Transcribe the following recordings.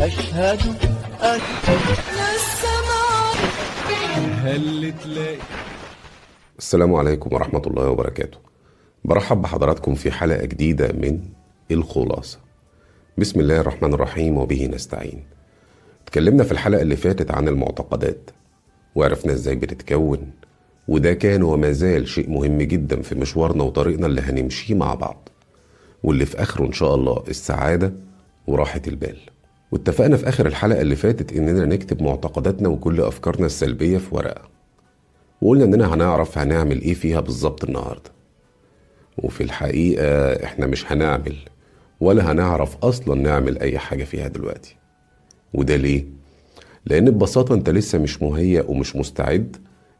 أشهد هل تلاقي السلام عليكم ورحمة الله وبركاته. برحب بحضراتكم في حلقة جديدة من الخلاصة. بسم الله الرحمن الرحيم وبه نستعين. اتكلمنا في الحلقة اللي فاتت عن المعتقدات وعرفنا إزاي بتتكون وده كان وما زال شيء مهم جدا في مشوارنا وطريقنا اللي هنمشيه مع بعض. واللي في آخره إن شاء الله السعادة وراحة البال. واتفقنا في آخر الحلقة اللي فاتت إننا نكتب معتقداتنا وكل أفكارنا السلبية في ورقة. وقلنا إننا هنعرف هنعمل إيه فيها بالظبط النهاردة. وفي الحقيقة إحنا مش هنعمل ولا هنعرف أصلا نعمل أي حاجة فيها دلوقتي. وده ليه؟ لأن ببساطة أنت لسه مش مهيأ ومش مستعد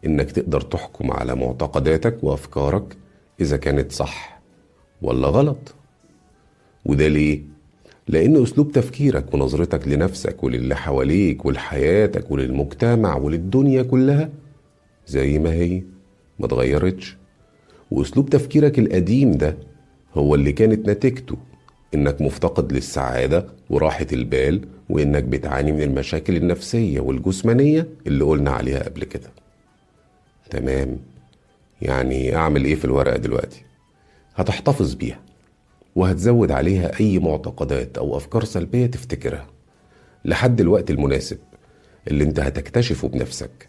إنك تقدر تحكم على معتقداتك وأفكارك إذا كانت صح ولا غلط. وده ليه؟ لأن أسلوب تفكيرك ونظرتك لنفسك وللي حواليك ولحياتك وللمجتمع وللدنيا كلها زي ما هي ما اتغيرتش وأسلوب تفكيرك القديم ده هو اللي كانت نتيجته إنك مفتقد للسعادة وراحة البال وإنك بتعاني من المشاكل النفسية والجسمانية اللي قلنا عليها قبل كده. تمام؟ يعني أعمل إيه في الورقة دلوقتي؟ هتحتفظ بيها. وهتزود عليها أي معتقدات أو أفكار سلبية تفتكرها. لحد الوقت المناسب اللي انت هتكتشفه بنفسك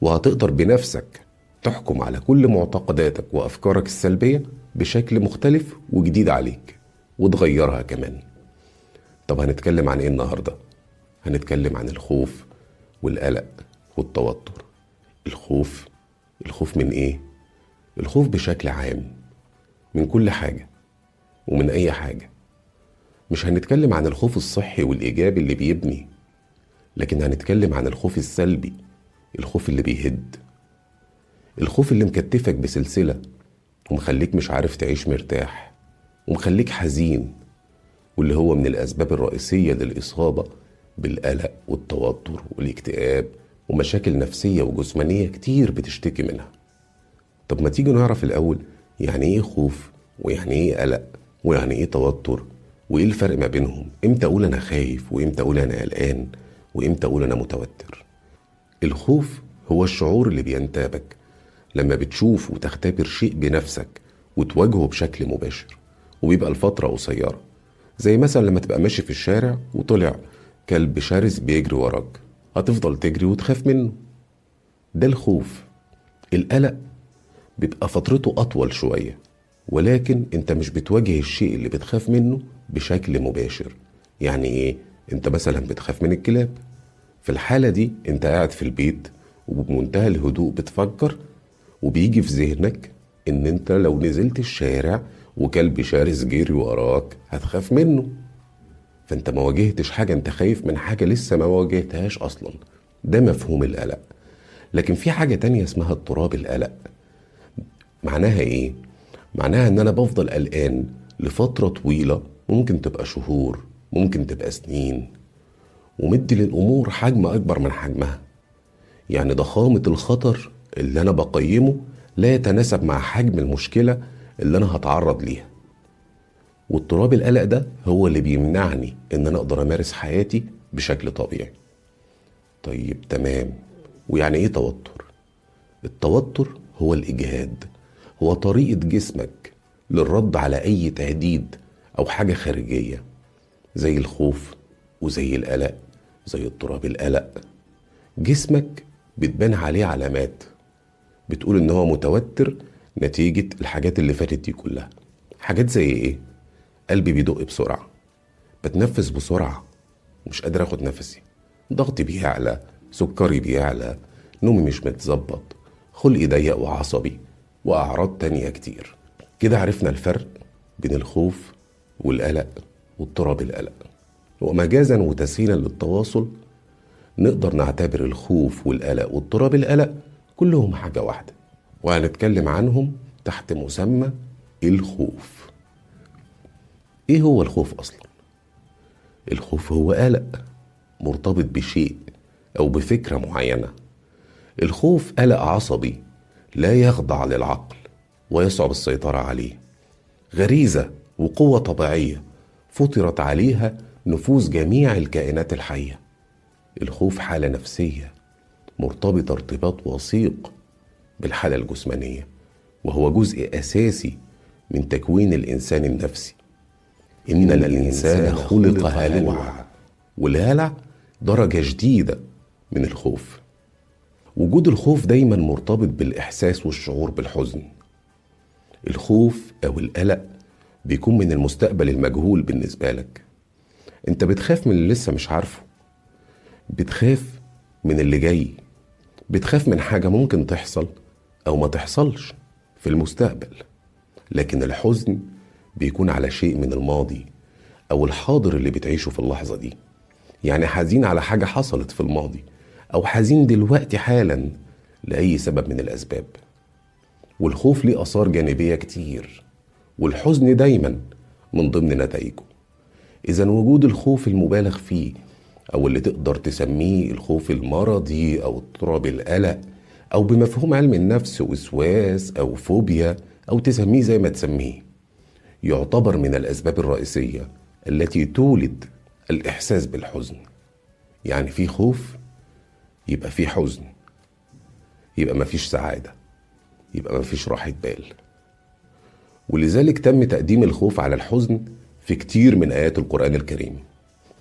وهتقدر بنفسك تحكم على كل معتقداتك وأفكارك السلبية بشكل مختلف وجديد عليك وتغيرها كمان. طب هنتكلم عن إيه النهارده؟ هنتكلم عن الخوف والقلق والتوتر. الخوف الخوف من إيه؟ الخوف بشكل عام من كل حاجة. ومن أي حاجة. مش هنتكلم عن الخوف الصحي والإيجابي اللي بيبني لكن هنتكلم عن الخوف السلبي الخوف اللي بيهد. الخوف اللي مكتفك بسلسلة ومخليك مش عارف تعيش مرتاح ومخليك حزين واللي هو من الأسباب الرئيسية للإصابة بالقلق والتوتر والاكتئاب ومشاكل نفسية وجسمانية كتير بتشتكي منها. طب ما تيجي نعرف الأول يعني إيه خوف ويعني إيه قلق؟ ويعني إيه توتر؟ وإيه الفرق ما بينهم؟ إمتى أقول أنا خايف؟ وإمتى أقول أنا قلقان؟ وإمتى أقول أنا متوتر؟ الخوف هو الشعور اللي بينتابك. لما بتشوف وتختبر شيء بنفسك وتواجهه بشكل مباشر وبيبقى لفترة قصيرة. زي مثلا لما تبقى ماشي في الشارع وطلع كلب شرس بيجري وراك هتفضل تجري وتخاف منه. ده الخوف. القلق بيبقى فترته أطول شوية. ولكن انت مش بتواجه الشيء اللي بتخاف منه بشكل مباشر. يعني إيه؟ انت مثلا بتخاف من الكلاب. في الحالة دي انت قاعد في البيت وبمنتهى الهدوء بتفكر وبيجي في ذهنك ان انت لو نزلت الشارع وكلب شرس جري وراك هتخاف منه. فانت ما واجهتش حاجة انت خايف من حاجة لسه ما واجهتهاش أصلا. ده مفهوم القلق. لكن في حاجة تانية اسمها اضطراب القلق. معناها إيه؟ معناها إن أنا بفضل قلقان لفترة طويلة ممكن تبقى شهور ممكن تبقى سنين ومدي للأمور حجم أكبر من حجمها. يعني ضخامه الخطر اللي أنا بقيمه لا يتناسب مع حجم المشكلة اللي أنا هتعرض ليها. واضطراب القلق ده هو اللي بيمنعني إن أنا أقدر أمارس حياتي بشكل طبيعي. طيب تمام. ويعني إيه توتر؟ التوتر هو الإجهاد. هو طريقة جسمك للرد على أي تهديد أو حاجة خارجية زي الخوف وزي القلق زي اضطراب القلق. جسمك بتبان عليه علامات بتقول إن هو متوتر نتيجة الحاجات اللي فاتت دي كلها. حاجات زي إيه؟ قلبي بيدق بسرعة بتنفس بسرعة مش قادر آخد نفسي. ضغطي بيعلى سكري بيعلى نومي مش متظبط خلقي ضيق وعصبي. واعراض تانية كتير. كده عرفنا الفرق بين الخوف والقلق واضطراب القلق. ومجازا وتسهيلا للتواصل نقدر نعتبر الخوف والقلق واضطراب القلق كلهم حاجة واحدة وهنتكلم عنهم تحت مسمى الخوف. إيه هو الخوف أصلا؟ الخوف هو قلق مرتبط بشيء أو بفكرة معينة. الخوف قلق عصبي لا يخضع للعقل ويصعب السيطرة عليه. غريزة وقوة طبيعية فطرت عليها نفوس جميع الكائنات الحية. الخوف حالة نفسية مرتبطة ارتباط وثيق بالحالة الجسمانية وهو جزء أساسي من تكوين الإنسان النفسي. إن الإنسان خلق هلوعا والهلع درجة جديدة من الخوف. وجود الخوف دايما مرتبط بالإحساس والشعور بالحزن. الخوف أو القلق بيكون من المستقبل المجهول بالنسبة لك. أنت بتخاف من اللي لسه مش عارفه. بتخاف من اللي جاي. بتخاف من حاجة ممكن تحصل أو ما تحصلش في المستقبل. لكن الحزن بيكون على شيء من الماضي أو الحاضر اللي بتعيشه في اللحظة دي. يعني حزين على حاجة حصلت في الماضي أو حزين دلوقتي حالا لأي سبب من الأسباب. والخوف ليه آثار جانبية كتير والحزن دايما من ضمن نتائجه. إذا وجود الخوف المبالغ فيه أو اللي تقدر تسميه الخوف المرضي أو اضطراب القلق أو بمفهوم علم النفس وسواس أو فوبيا أو تسميه زي ما تسميه يعتبر من الأسباب الرئيسية التي تولد الإحساس بالحزن. يعني في خوف يبقى في حزن يبقى مفيش سعادة يبقى مفيش راحة بال. ولذلك تم تقديم الخوف على الحزن في كتير من آيات القرآن الكريم.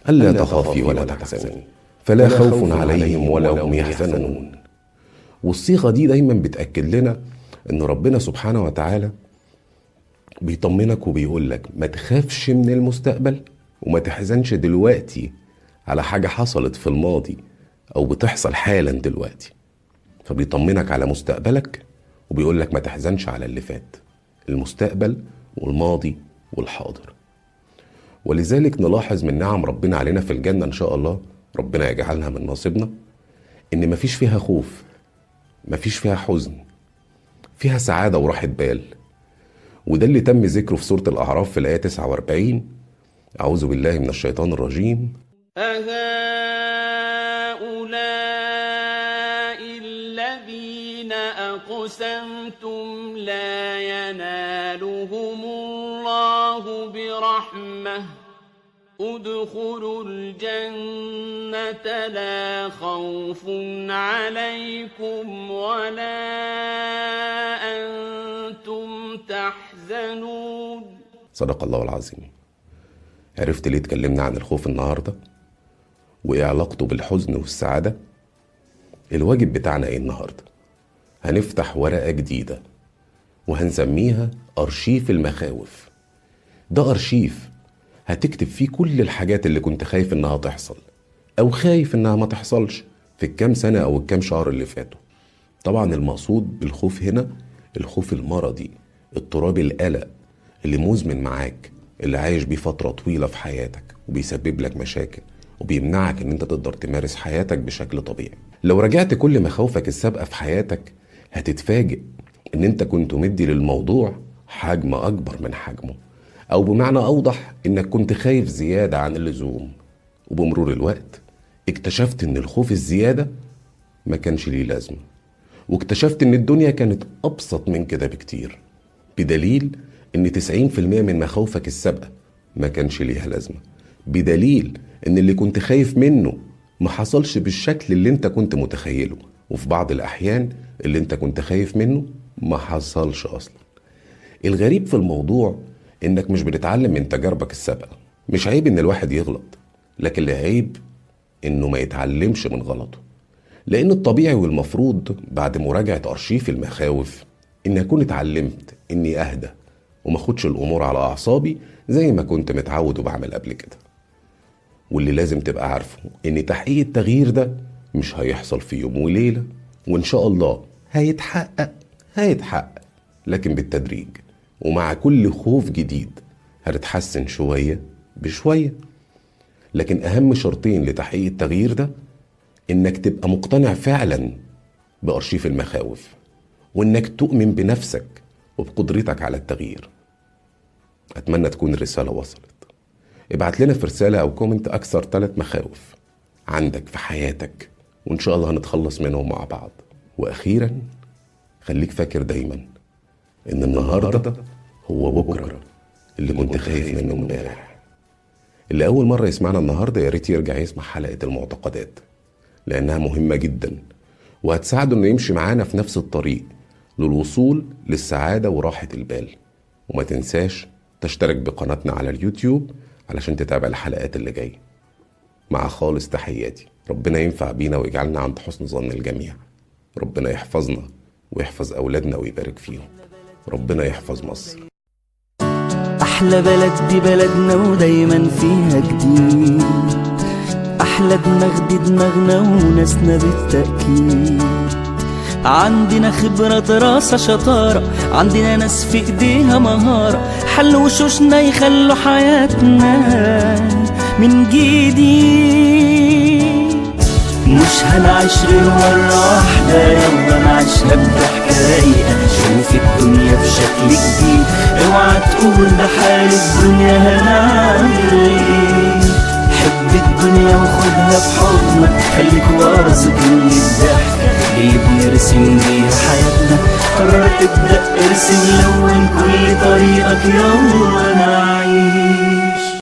ألا تخافي ولا تحزني. فلا خوف عليهم ولا هم يحزنون. والصيغة دي دايما بتأكد لنا إن ربنا سبحانه وتعالى بيطمنك وبيقول لك ما تخافش من المستقبل وما تحزنش دلوقتي على حاجة حصلت في الماضي. أو بتحصل حالا دلوقتي فبيطمنك على مستقبلك وبيقول لك ما تحزنش على اللي فات المستقبل والماضي والحاضر. ولذلك نلاحظ من نعم ربنا علينا في الجنة إن شاء الله ربنا يجعلها من نصيبنا إن مفيش فيها خوف مفيش فيها حزن فيها سعادة وراحة بال. وده اللي تم ذكره في سورة الأعراف في الآية 49 أعوذ بالله من الشيطان الرجيم. الذين أقسمتم لا ينالهم الله برحمة. ادخلوا الجنة لا خوف عليكم ولا أنتم تحزنون. صدق الله العظيم. عرفت ليه اتكلمنا عن الخوف النهارده؟ وإيه علاقته بالحزن والسعادة؟ الواجب بتاعنا إيه النهارده؟ هنفتح ورقه جديدة وهنسميها أرشيف المخاوف. ده أرشيف هتكتب فيه كل الحاجات اللي كنت خايف إنها تحصل أو خايف إنها ما تحصلش في الكام سنة أو الكام شهر اللي فاتوا. طبعا المقصود بالخوف هنا الخوف المرضي اضطراب القلق اللي مزمن معاك اللي عايش بيه فترة طويلة في حياتك وبيسبب لك مشاكل وبيمنعك إن أنت تقدر تمارس حياتك بشكل طبيعي. لو رجعت كل مخاوفك السابقة في حياتك هتتفاجئ إن أنت كنت مدي للموضوع حجم أكبر من حجمه. أو بمعنى أوضح إنك كنت خايف زيادة عن اللزوم. وبمرور الوقت اكتشفت إن الخوف الزيادة ما كانش ليه لازمة. واكتشفت إن الدنيا كانت أبسط من كده بكتير. بدليل إن 90% من مخاوفك السابقة ما كانش ليها لازمة. بدليل إن اللي كنت خايف منه ما حصلش بالشكل اللي أنت كنت متخيله. وفي بعض الأحيان اللي انت كنت خايف منه ما حصلش أصلا. الغريب في الموضوع إنك مش بتتعلم من تجاربك السابقة. مش عيب إن الواحد يغلط لكن العيب إنه ما يتعلمش من غلطه. لأن الطبيعي والمفروض بعد مراجعة أرشيف المخاوف إني أكون اتعلمت إني أهدى وما أخدش الأمور على أعصابي زي ما كنت متعود وبعمل قبل كده. واللي لازم تبقى عارفه إن تحقيق التغيير ده مش هيحصل في يوم وليلة. وإن شاء الله هيتحقق. هيتحقق. لكن بالتدريج. ومع كل خوف جديد هتتحسن شوية بشوية. لكن أهم شرطين لتحقيق التغيير ده إنك تبقى مقتنع فعلا بأرشيف المخاوف. وإنك تؤمن بنفسك وبقدرتك على التغيير. أتمنى تكون الرسالة وصلت. ابعت لنا في رسالة أو كومنت أكثر ثلاث مخاوف عندك في حياتك. وإن شاء الله هنتخلص منهم مع بعض. وأخيرا خليك فاكر دايما إن النهارده هو بكرة اللي كنت خايف منه. امبارح. اللي أول مرة يسمعنا النهاردة يا ريت يرجع يسمع حلقة المعتقدات لأنها مهمة جدا وهتساعده إنه يمشي معانا في نفس الطريق للوصول للسعادة وراحة البال. وما تنساش تشترك بقناتنا على اليوتيوب علشان تتابع الحلقات اللي جاية. مع خالص تحياتي. ربنا ينفع بينا ويجعلنا عند حسن ظن الجميع. ربنا يحفظنا ويحفظ أولادنا ويبارك فيهم. ربنا يحفظ مصر. أحلى بلد دي بلدنا ودايما فيها جديد. أحلى دماغ دي دماغنا وناسنا بالتأكيد. عندنا خبرة دراسة شطارة. عندنا ناس في إيديها مهارة. حل وشوشنا يخلوا حياتنا من جديد. مش هنعيش غير مرة واحدة. يلا نعيشها بضحكة رايقة. شوف الدنيا بشكل جديد. اوعى تقول ده حال الدنيا هنعمل إيه حب الدنيا وخدها في حضنك خليك واثق ان الضحكة اللي بنرسم بيها حياتنا. قرر تبدأ ارسم لون كل طريقك يلا نعيش